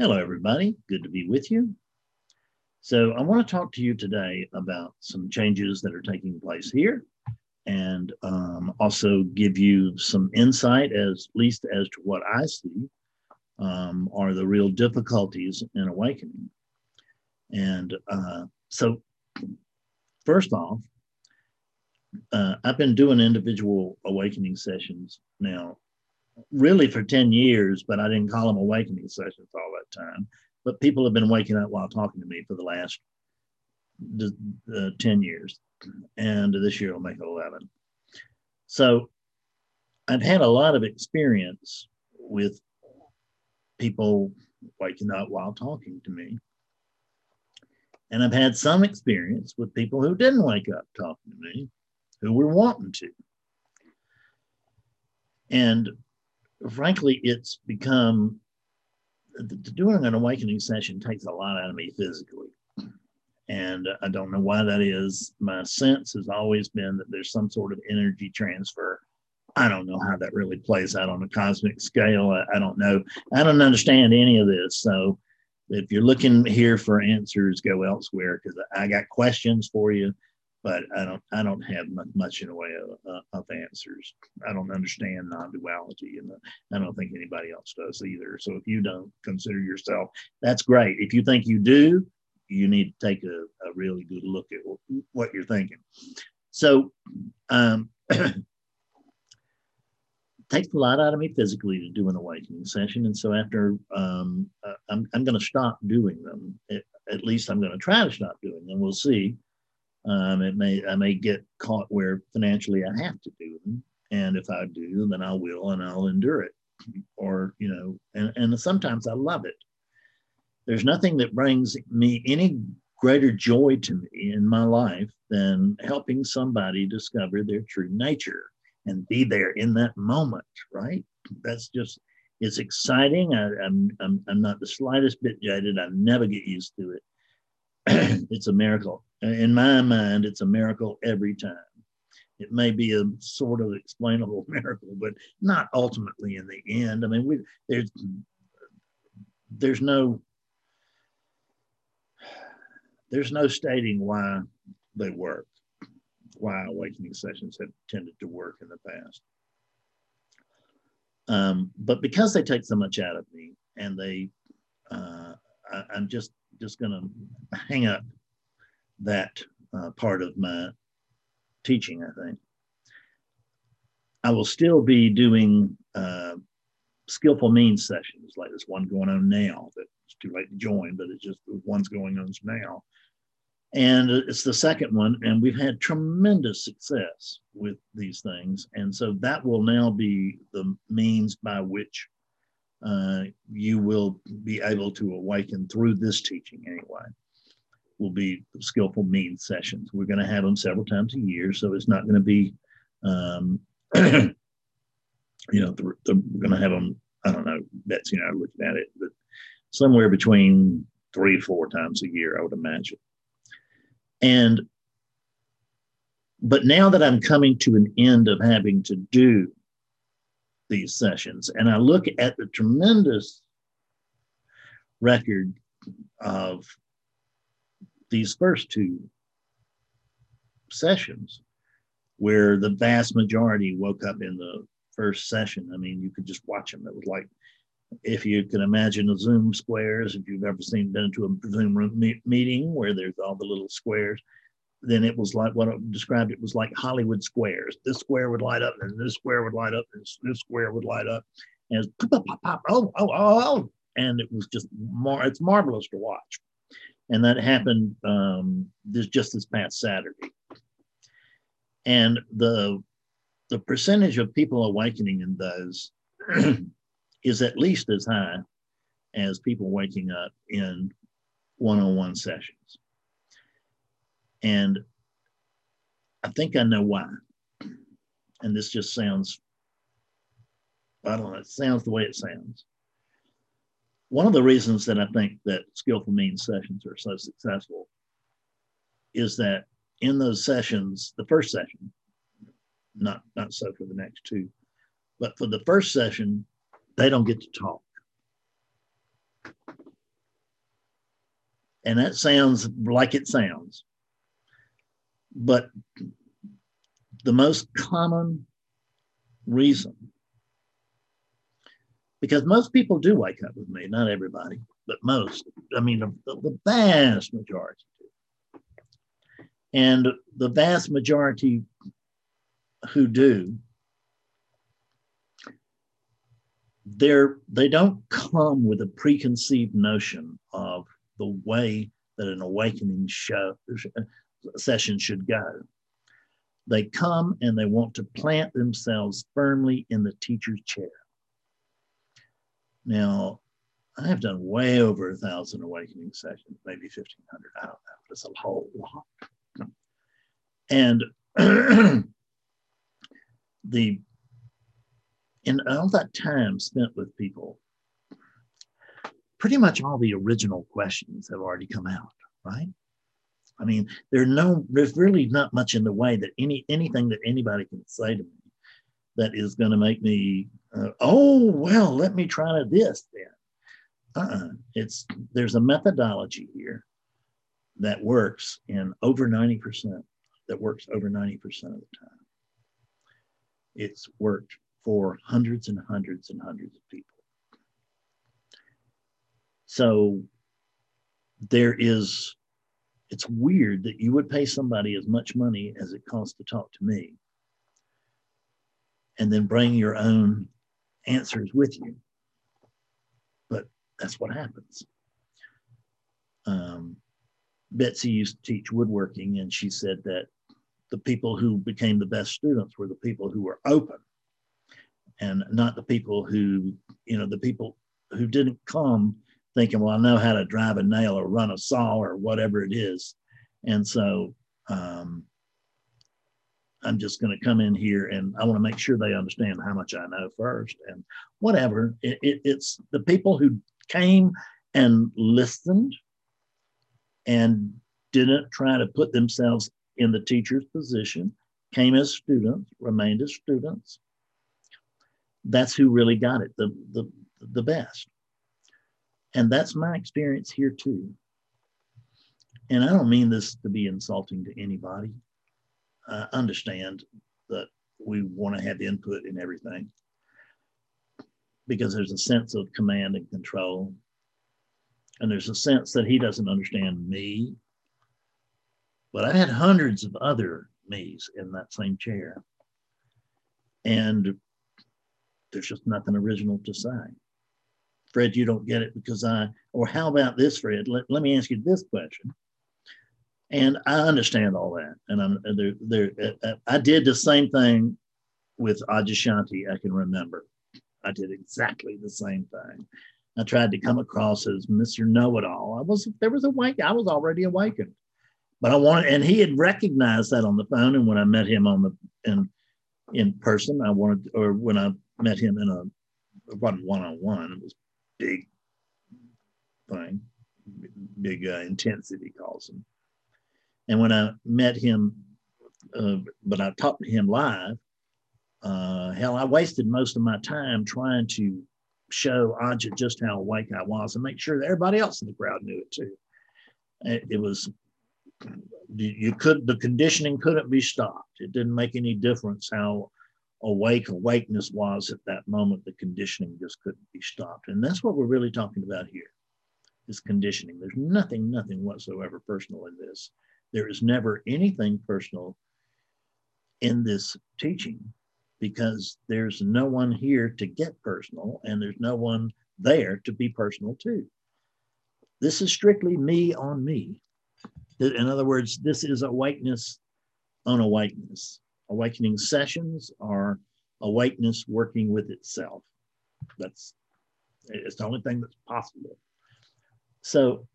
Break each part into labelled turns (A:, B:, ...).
A: Hello, everybody. Good to be with you. So, I want to talk to you today about some changes that are taking place here and um, also give you some insight, as least as to what I see um, are the real difficulties in awakening. And uh, so, first off, uh, I've been doing individual awakening sessions now really for 10 years, but I didn't call them awakening sessions all time. But people have been waking up while talking to me for the last uh, 10 years. And this year will make 11. So I've had a lot of experience with people waking up while talking to me. And I've had some experience with people who didn't wake up talking to me, who were wanting to. And frankly, it's become doing an awakening session takes a lot out of me physically. And I don't know why that is. My sense has always been that there's some sort of energy transfer. I don't know how that really plays out on a cosmic scale. I, I don't know. I don't understand any of this. So if you're looking here for answers, go elsewhere because I got questions for you but I don't I don't have much in the way of, uh, of answers. I don't understand non-duality, and I don't think anybody else does either. So if you don't consider yourself, that's great. If you think you do, you need to take a, a really good look at what you're thinking. So um, takes a lot out of me physically to do an awakening session, and so after um, uh, I'm I'm going to stop doing them. At least I'm going to try to stop doing them. We'll see um, it may I may get caught where financially I have to do them, and if I do, then I will, and I'll endure it. Or you know, and and sometimes I love it. There's nothing that brings me any greater joy to me in my life than helping somebody discover their true nature and be there in that moment. Right? That's just it's exciting. I, I'm, I'm I'm not the slightest bit jaded. I never get used to it. it's a miracle in my mind, it's a miracle every time. It may be a sort of explainable miracle, but not ultimately in the end. I mean, we, there's there's no there's no stating why they work, why awakening sessions have tended to work in the past. Um, but because they take so much out of me, and they, uh, I, I'm just just going to hang up that uh, part of my teaching, I think. I will still be doing uh, skillful means sessions, like this one going on now. That it's too late to join, but it's just one's going on now. And it's the second one, and we've had tremendous success with these things. And so that will now be the means by which uh, you will be able to awaken through this teaching, anyway will be skillful means sessions. We're going to have them several times a year, so it's not going to be, um, you know, the, the, we're going to have them. I don't know. Betsy and I are looking at it, but somewhere between three four times a year, I would imagine. And but now that I'm coming to an end of having to do these sessions, and I look at the tremendous record of these first two sessions where the vast majority woke up in the first session. I mean, you could just watch them. It was like, if you can imagine the Zoom squares, if you've ever seen, been to a Zoom room meeting where there's all the little squares, then it was like what I described. It was like Hollywood squares. This square would light up, and this square would light up, and this, square would light up, and pop, pop, pop, oh, oh, oh, oh, and it was just mar- it's marvelous to watch and that happened um, this just this past Saturday. And the the percentage of people awakening in those is at least as high as people waking up in one-on-one sessions. And I think I know why. And this just sounds, I don't know, it sounds the way it sounds one of the reasons that I think that skillful means sessions are so successful is that in those sessions, the first session, not not so for the next two, but for the first session, they don't get to talk. And that sounds like it sounds. But the most common reason, because most people do wake up with me, not everybody, but most, I mean, the, the vast majority do. And the vast majority who do, they're they don't come with a preconceived notion of the way that an awakening show session should go. They come and they want to plant themselves firmly in the teacher's chair. Now, I have done way over a thousand awakening sessions, maybe 1500. I don't know, but it's a whole lot. And the in all that time spent with people, pretty much all the original questions have already come out, right? I mean, there's no, there's really not much in the way that any anything that anybody can say to me that is going to make me, uh, oh well, let me try this then. Uh-uh. It's there's a methodology here that works in over 90%, that works over 90% of the time. It's worked for hundreds and hundreds and hundreds of people. So there is, it's weird that you would pay somebody as much money as it costs to talk to me and then bring your own answers with you. But that's what happens. Um, Betsy used to teach woodworking, and she said that the people who became the best students were the people who were open and not the people who, you know, the people who didn't come thinking, well, I know how to drive a nail or run a saw or whatever it is. And so um, I'm just going to come in here and I want to make sure they understand how much I know first and whatever. It, it, it's the people who came and listened and didn't try to put themselves in the teacher's position, came as students, remained as students. That's who really got it the, the, the best. And that's my experience here too. And I don't mean this to be insulting to anybody. I understand that we want to have input in everything because there's a sense of command and control. And there's a sense that he doesn't understand me. But I've had hundreds of other me's in that same chair. And there's just nothing original to say. Fred, you don't get it because I, or how about this, Fred? Let, let me ask you this question. And I understand all that. And I'm there, there, uh, uh, I did the same thing with Adyashanti, I can remember. I did exactly the same thing. I tried to come across as Mr. Know It All. I was, there was awake, I was already awakened. But I wanted, and he had recognized that on the phone. And when I met him on the, in, in person, I wanted, or when I met him in a, one on one, it was big thing, big uh, intensity calls him. And when I met him, uh, but I talked to him live, uh, hell, I wasted most of my time trying to show Adya just how awake I was and make sure that everybody else in the crowd knew it too. It, it was, you could, the conditioning couldn't be stopped. It didn't make any difference how awake awakeness was at that moment the conditioning just couldn't be stopped and that's what we're really talking about here is conditioning there's nothing nothing whatsoever personal in this there is never anything personal in this teaching because there's no one here to get personal and there's no one there to be personal to this is strictly me on me in other words this is awakeness on awakeness awakening sessions are awakeness working with itself. That's it's the only thing that's possible. So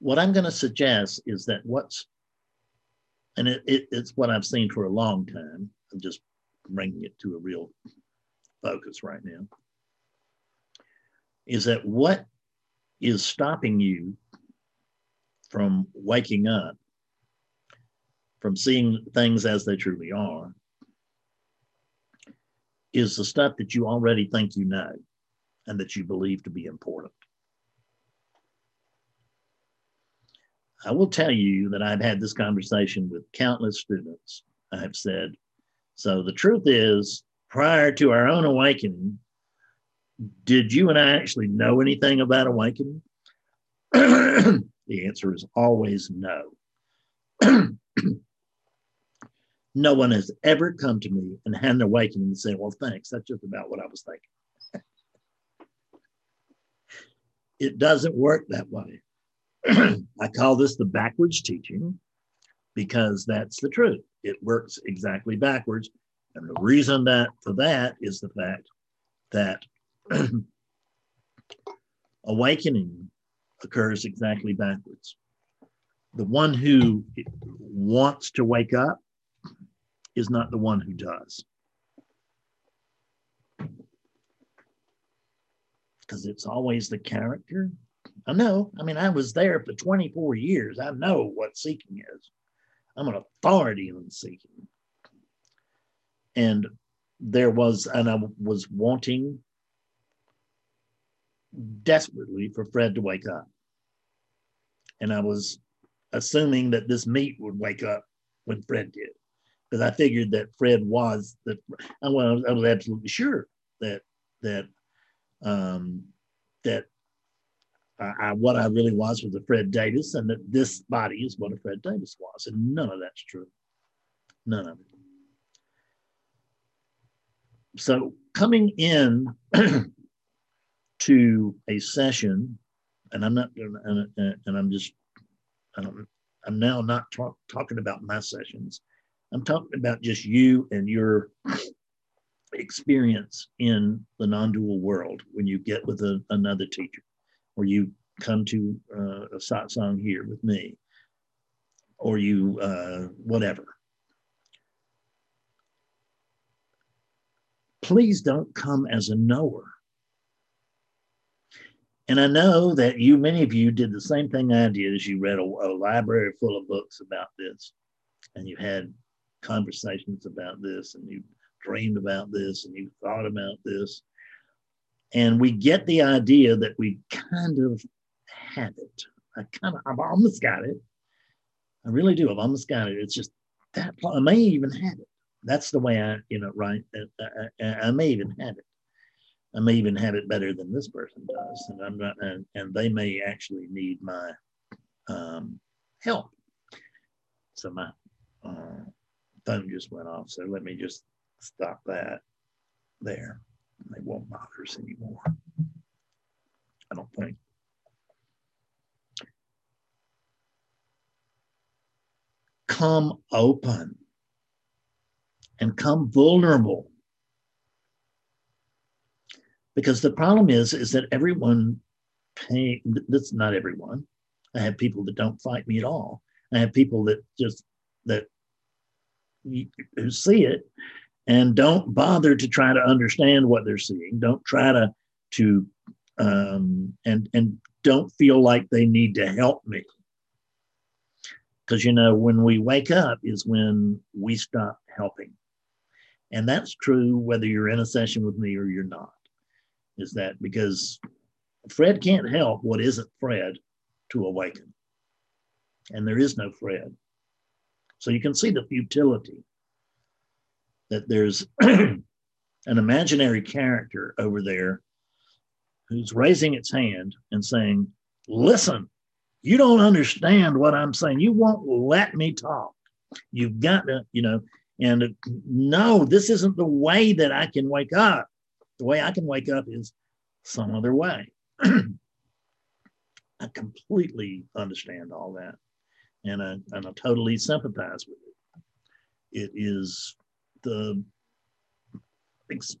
A: what I'm going to suggest is that what's and it, it, it's what I've seen for a long time. I'm just bringing it to a real focus right now. Is that what is stopping you from waking up, from seeing things as they truly are, is the stuff that you already think you know. and that you believe to be important. I will tell you that I've had this conversation with countless students. I have said, so the truth is, prior to our own awakening, did you and I actually know anything about awakening? the answer is always no. no one has ever come to me and had an awakening and said, Well, thanks. That's just about what I was thinking. it doesn't work that way. I call this the backwards teaching because that's the truth. It works exactly backwards. And the reason that for that is the fact that awakening occurs exactly backwards. The one who wants to wake up is not the one who does. Because it's always the character. I know. I mean, I was there for 24 years. I know what seeking is. I'm an authority on seeking. And there was, and I was wanting desperately for Fred to wake up. And I was assuming that this meat would wake up when Fred did because I figured that Fred was that. I was, I was absolutely sure that that um, that I, I, what I really was was a Fred Davis, and that this body is what a Fred Davis was, and none of that's true. None of it. So coming in to a session, and I'm not, and, and I'm just, I'm now not talk, talking about my sessions. I'm talking about just you and your experience in the non-dual world when you get with a, another teacher or you come to uh, a satsang here with me or you uh, whatever please don't come as a knower and i know that you many of you did the same thing i did as you read a, a library full of books about this and you had conversations about this and you dreamed about this and you thought about this. And we get the idea that we kind of have it. I kind of, I've almost got it. I really do. I've almost got it. It's just that I may even have it. That's the way I, you know, right. I, I, I may even have it. I may even have it better than this person does, and I'm not, and, and they may actually need my um, help. So my uh, phone just went off. So let me just stop that there. They won't bother us anymore. I don't think. Come open and come vulnerable. Because the problem is, is that everyone pay that's not everyone. I have people that don't fight me at all. I have people that just that who see it and don't bother to try to understand what they're seeing. Don't try to to um, and and don't feel like they need to help me. Because you know, when we wake up is when we stop helping. And that's true whether you're in a session with me or you're not. Is that because Fred can't help what isn't Fred to awaken. And there is no Fred. So you can see the futility that there's an imaginary character over there who's raising its hand and saying, Listen, you don't understand what I'm saying. You won't let me talk. You've got to, you know, and no, this isn't the way that I can wake up. The way I can wake up is some other way. I completely understand all that and I, and I totally sympathize with it. It is the ex-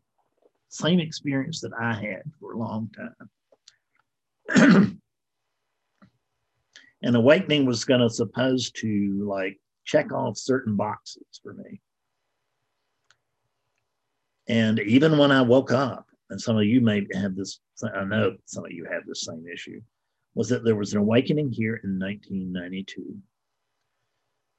A: same experience that I had for a long time. and awakening was going to supposed to like check off certain boxes for me. And even when I woke up, and some of you may have this, I know some of you have the same issue, was that there was an awakening here in 1992.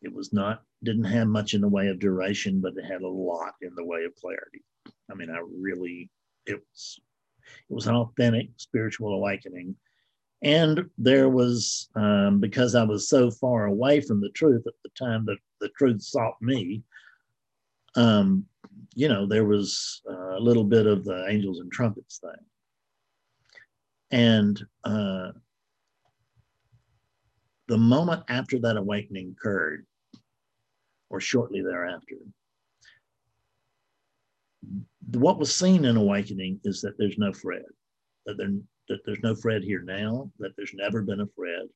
A: It was not, didn't have much in the way of duration, but it had a lot in the way of clarity. I mean, I really, it was, It was an authentic spiritual awakening. And there was, um, because I was so far away from the truth at the time that the truth sought me, um, you know, there was a little bit of the angels and trumpets thing. And uh, the moment after that awakening occurred, or shortly thereafter, what was seen in awakening is that there's no Fred, that, there, that there's no Fred here now, that there's never been a Fred.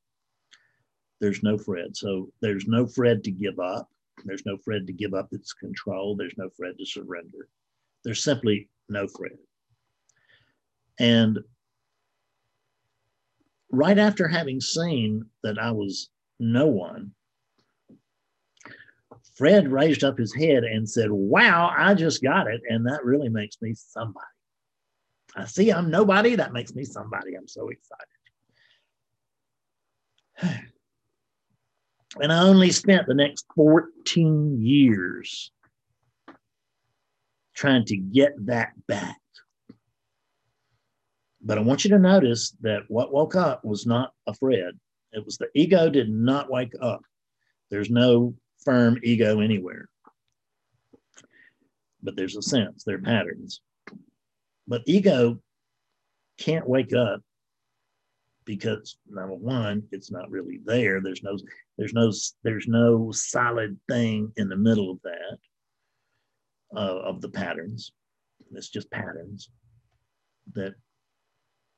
A: There's no Fred. So there's no Fred to give up. There's no Fred to give up its control. There's no Fred to surrender. There's simply no Fred. And right after having seen that I was no one, Fred raised up his head and said, Wow, I just got it. And that really makes me somebody. I see I'm nobody. That makes me somebody. I'm so excited. And I only spent the next 14 years trying to get that back. But I want you to notice that what woke up was not a Fred. It was the ego did not wake up. There's no firm ego anywhere. But there's a sense, there are patterns. But ego can't wake up because number one, it's not really there. There's no, there's no, there's no solid thing in the middle of that uh, of the patterns. It's just patterns that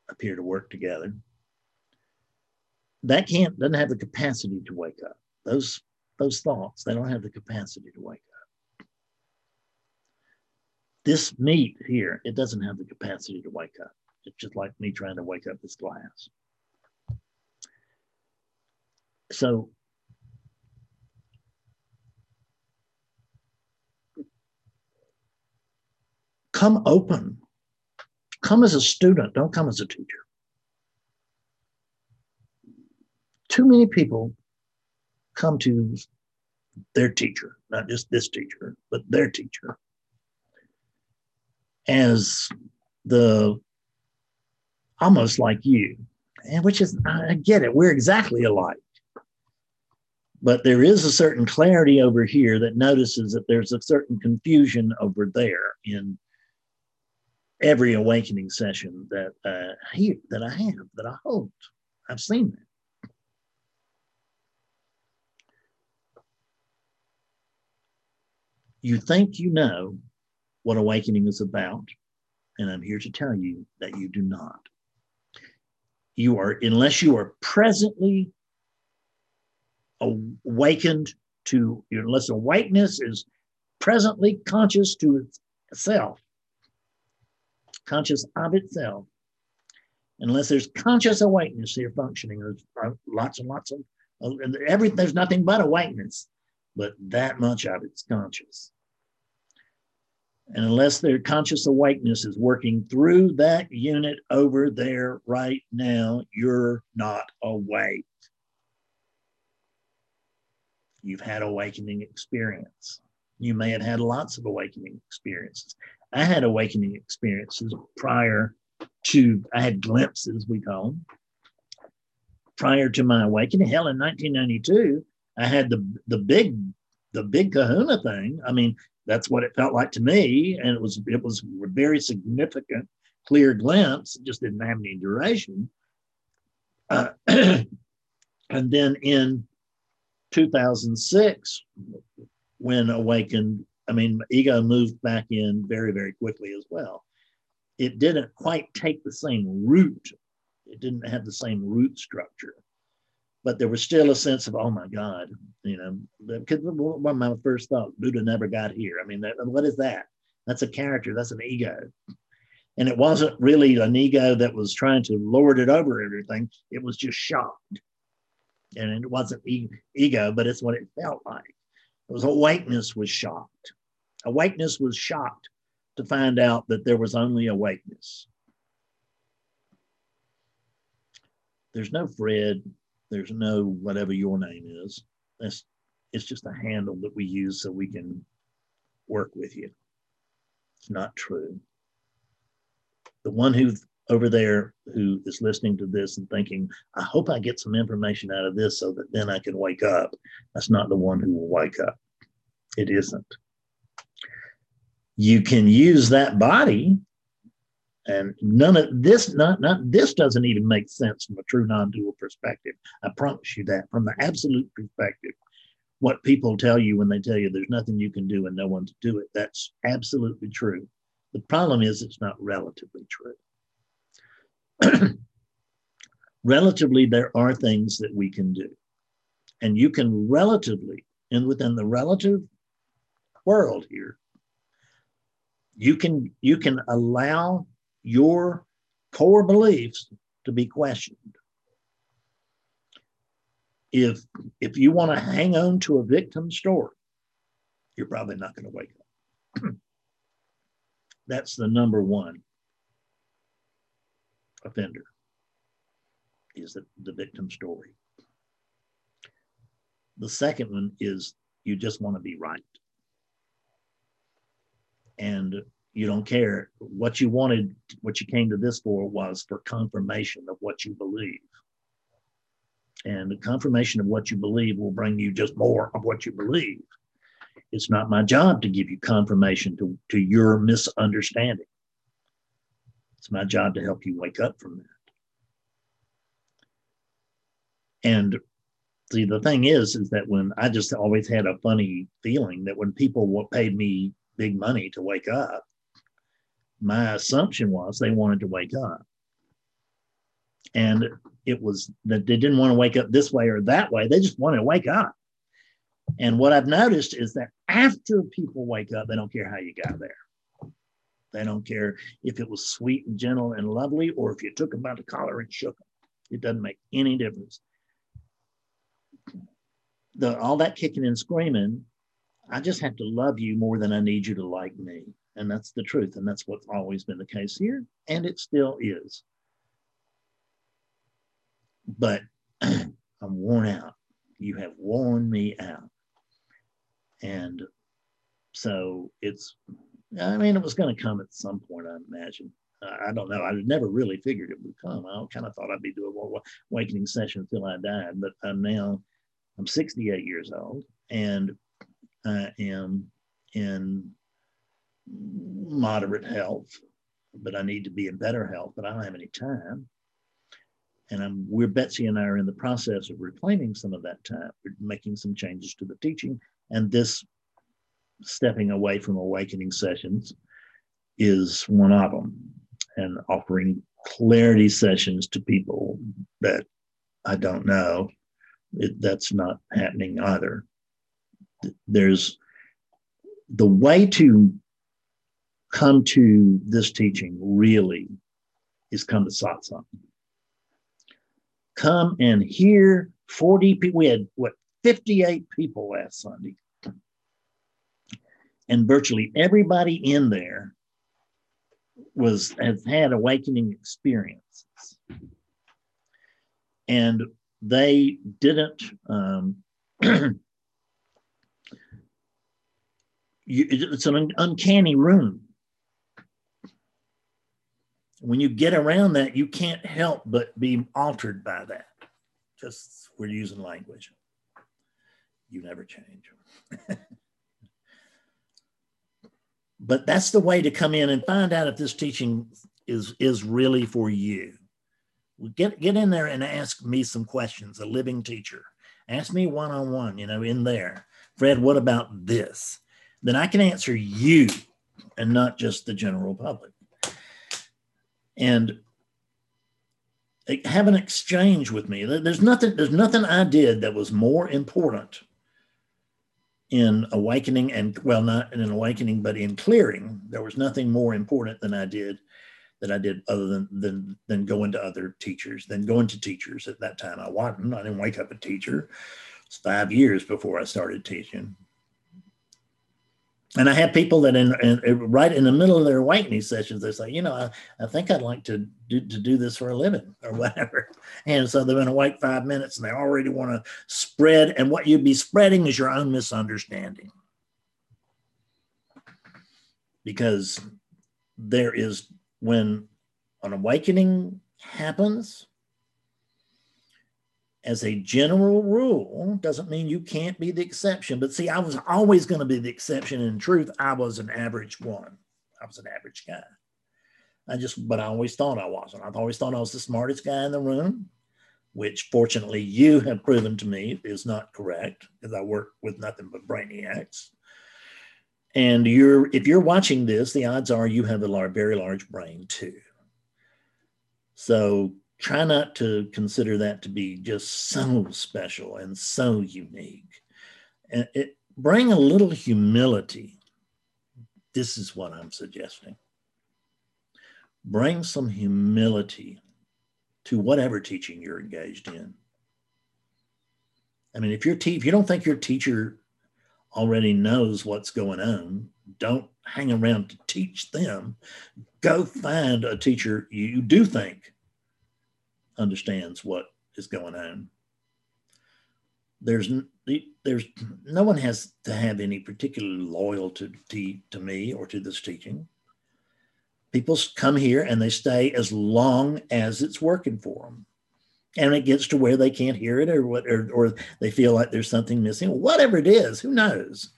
A: appear to work together. That can't doesn't have the capacity to wake up. Those those thoughts, they don't have the capacity to wake up. This meat here, it doesn't have the capacity to wake up. It's just like me trying to wake up this glass. So come open. Come as a student, don't come as a teacher. Too many people come to their teacher, not just this teacher, but their teacher, as the almost like you, and which is, I get it, we're exactly alike. But there is a certain clarity over here that notices that there's a certain confusion over there in every awakening session that uh, here that I have, that I hold. I've seen that. You think you know what awakening is about, and I'm here to tell you that you do not. You are, unless you are presently awakened to, unless awakeness is presently conscious to itself, conscious of itself, unless there's conscious awakeness here functioning, there's uh, lots and lots of, every, there's nothing but awakeness, but that much of it's conscious. And unless their conscious awakeness is working through that unit over there right now, you're not awake. You've had awakening experience. You may have had lots of awakening experiences. I had awakening experiences prior to, I had glimpses, we call them, prior to my awakening. Hell, in 1992, I had the, the big, the big kahuna thing. I mean, that's what it felt like to me. And it was it was a very significant, clear glimpse. It just didn't have any duration. Uh, and then in 2006, when Awakened, I mean, ego moved back in very, very quickly as well. It didn't quite take the same root. It didn't have the same root structure but there was still a sense of, oh my God, you know, because one of my first thoughts, Buddha never got here. I mean, that, what is that? That's a character, that's an ego. And it wasn't really an ego that was trying to lord it over everything, it was just shocked. And it wasn't e- ego, but it's what it felt like. It was awakeness was shocked. Awakeness was shocked to find out that there was only awakeness. There's no Fred, there's no whatever your name is. That's it's just a handle that we use so we can work with you. It's not true. the one who over there who is listening to this and thinking, I hope I get some information out of this so that then I can wake up. That's not the one who will wake up. It isn't. You can use that body, and none of this, not, not this doesn't even make sense from a true non-dual perspective. I promise you that from the absolute perspective. What people tell you when they tell you there's nothing you can do and no one to do it, that's absolutely true. The problem is it's not relatively true. relatively, there are things that we can do. And you can relatively, and within the relative world here, you can you can allow your core beliefs to be questioned. If if you want to hang on to a victim story, you're probably not going to wake up. That's the number one offender is the, the victim story. The second one is you just want to be right. And you don't care. What you wanted, what you came to this for was for confirmation of what you believe. And the confirmation of what you believe will bring you just more of what you believe. It's not my job to give you confirmation to, to your misunderstanding. It's my job to help you wake up from that. And see, the thing is, is that when I just always had a funny feeling that when people paid me big money to wake up, my assumption was they wanted to wake up. And it was that they didn't want to wake up this way or that way. They just wanted to wake up. And what I've noticed is that after people wake up, they don't care how you got there. They don't care if it was sweet and gentle and lovely or if you took them by the collar and shook them. It doesn't make any difference. The, all that kicking and screaming, I just have to love you more than I need you to like me. And that's the truth. And that's what's always been the case here. And it still is. But I'm worn out. You have worn me out. And so it's I mean, it was going to come at some point, I imagine. I don't know. I never really figured it would come. I kind of thought I'd be doing one awakening session until I died, but I'm now I'm 68 years old and I am in moderate health, but I need to be in better health, but I don't have any time. And I'm we're Betsy and I are in the process of reclaiming some of that time. We're making some changes to the teaching, and this stepping away from awakening sessions is one of them and offering clarity sessions to people that I don't know. It, that's not happening either. There's the way to come to this teaching really is come to satsang. Come and hear 40 people. We had what 58 people last Sunday and virtually everybody in there was has had awakening experiences and they didn't um, you, it's an uncanny room when you get around that you can't help but be altered by that. Just we're using language. You never change. But that's the way to come in and find out if this teaching is is really for you. Get get in there and ask me some questions a living teacher. Ask me one-on-one you know in there. Fred what about this? Then i can answer you and not just the general public and have an exchange with me. There's nothing there's nothing i did that was more important in awakening and well not in an awakening but in clearing. There was nothing more important than i did that i did other than than than going to other teachers than going to teachers at that time. I wasn't i didn't wake up a teacher. It's five years before i started teaching and I have people that in, in, right in the middle of their awakening sessions, they say, you know, I, I think I'd like to do to do this for a living or whatever. And so they've been awake five minutes and they already want to spread. And what you'd be spreading is your own misunderstanding. Because there is when an awakening happens, as a general rule, doesn't mean you can't be the exception. But see, I was always going to be the exception. In truth, I was an average one. I was an average guy. I just, but I always thought I wasn't. I've always thought I was the smartest guy in the room, which fortunately you have proven to me is not correct because I work with nothing but brainiacs. And you're, if you're watching this, the odds are you have a very large brain too. So try not to consider that to be just so special and so unique. And it, bring a little humility. This is what I'm suggesting. Bring some humility to whatever teaching you're engaged in. I mean, if your te- if you don't think your teacher already knows what's going on, don't hang around to teach them. Go find a teacher you do think understands what is going on. There's there's no one has to have any particular loyalty to me or to this teaching. People come here and they stay as long as it's working for them. And it gets to where they can't hear it or what, or, or they feel like there's something missing, whatever it is, who knows?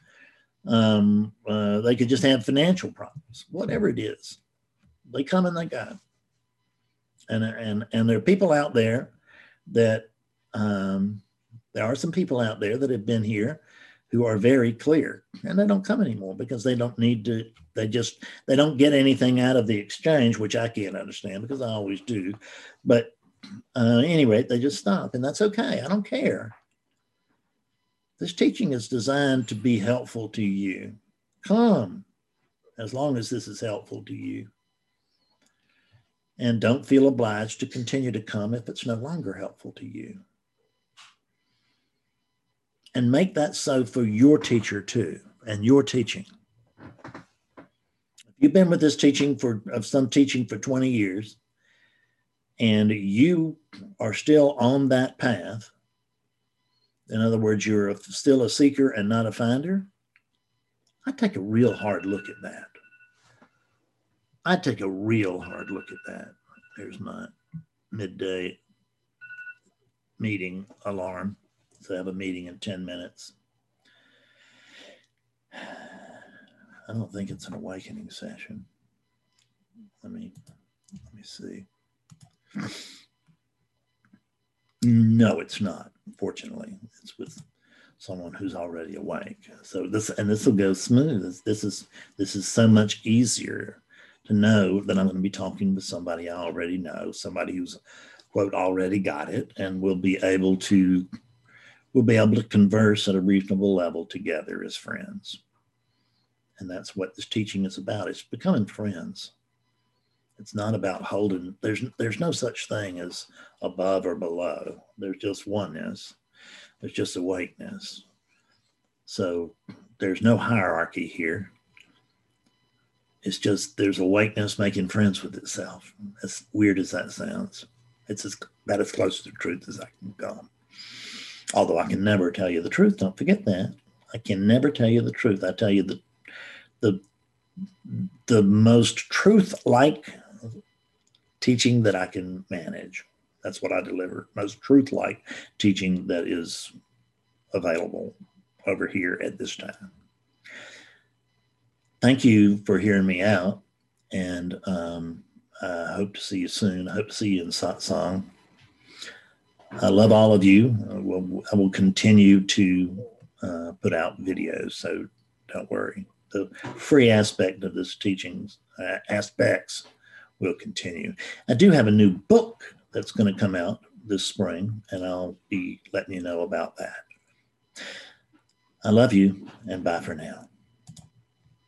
A: Um, uh, they could just have financial problems, whatever it is. They come and they go and and and there are people out there that um, there are some people out there that have been here who are very clear and they don't come anymore because they don't need to they just they don't get anything out of the exchange which i can't understand because i always do. But uh, anyway they just stop and that's okay. I don't care. This teaching is designed to be helpful to you. Come as long as this is helpful to you and don't feel obliged to continue to come if it's no longer helpful to you. And make that so for your teacher too, and your teaching. If you've been with this teaching for of some teaching for 20 years, and you are still on that path, in other words, you're a, still a seeker and not a finder, I take a real hard look at that. I'd take a real hard look at that. There's my midday meeting alarm. So I have a meeting in 10 minutes. I don't think it's an awakening session. Let me let me see. No, it's not. Fortunately, it's with someone who's already awake. So this and this will go smooth. This, this is this is so much easier to know that I'm going to be talking with somebody I already know, somebody who's quote already got it, and we'll be able to we'll be able to converse at a reasonable level together as friends. And that's what this teaching is about. It's becoming friends. It's not about holding. There's there's no such thing as above or below. There's just oneness. There's just awakeness. So there's no hierarchy here. It's just there's awakeness making friends with itself. As weird as that sounds, it's as, about as close to the truth as I can come. Although I can never tell you the truth. Don't forget that. I can never tell you the truth. I tell you the the the most truth-like teaching that I can manage. That's what I deliver. Most truth-like teaching that is available over here at this time thank you for hearing me out. And um, I hope to see you soon. I hope to see you in satsang. I love all of you. I will, I will continue to uh, put out videos, so don't worry. The free aspect of this teachings uh, aspects will continue. I do have a new book that's going to come out this spring, and I'll be letting you know about that. I love you, and bye for now.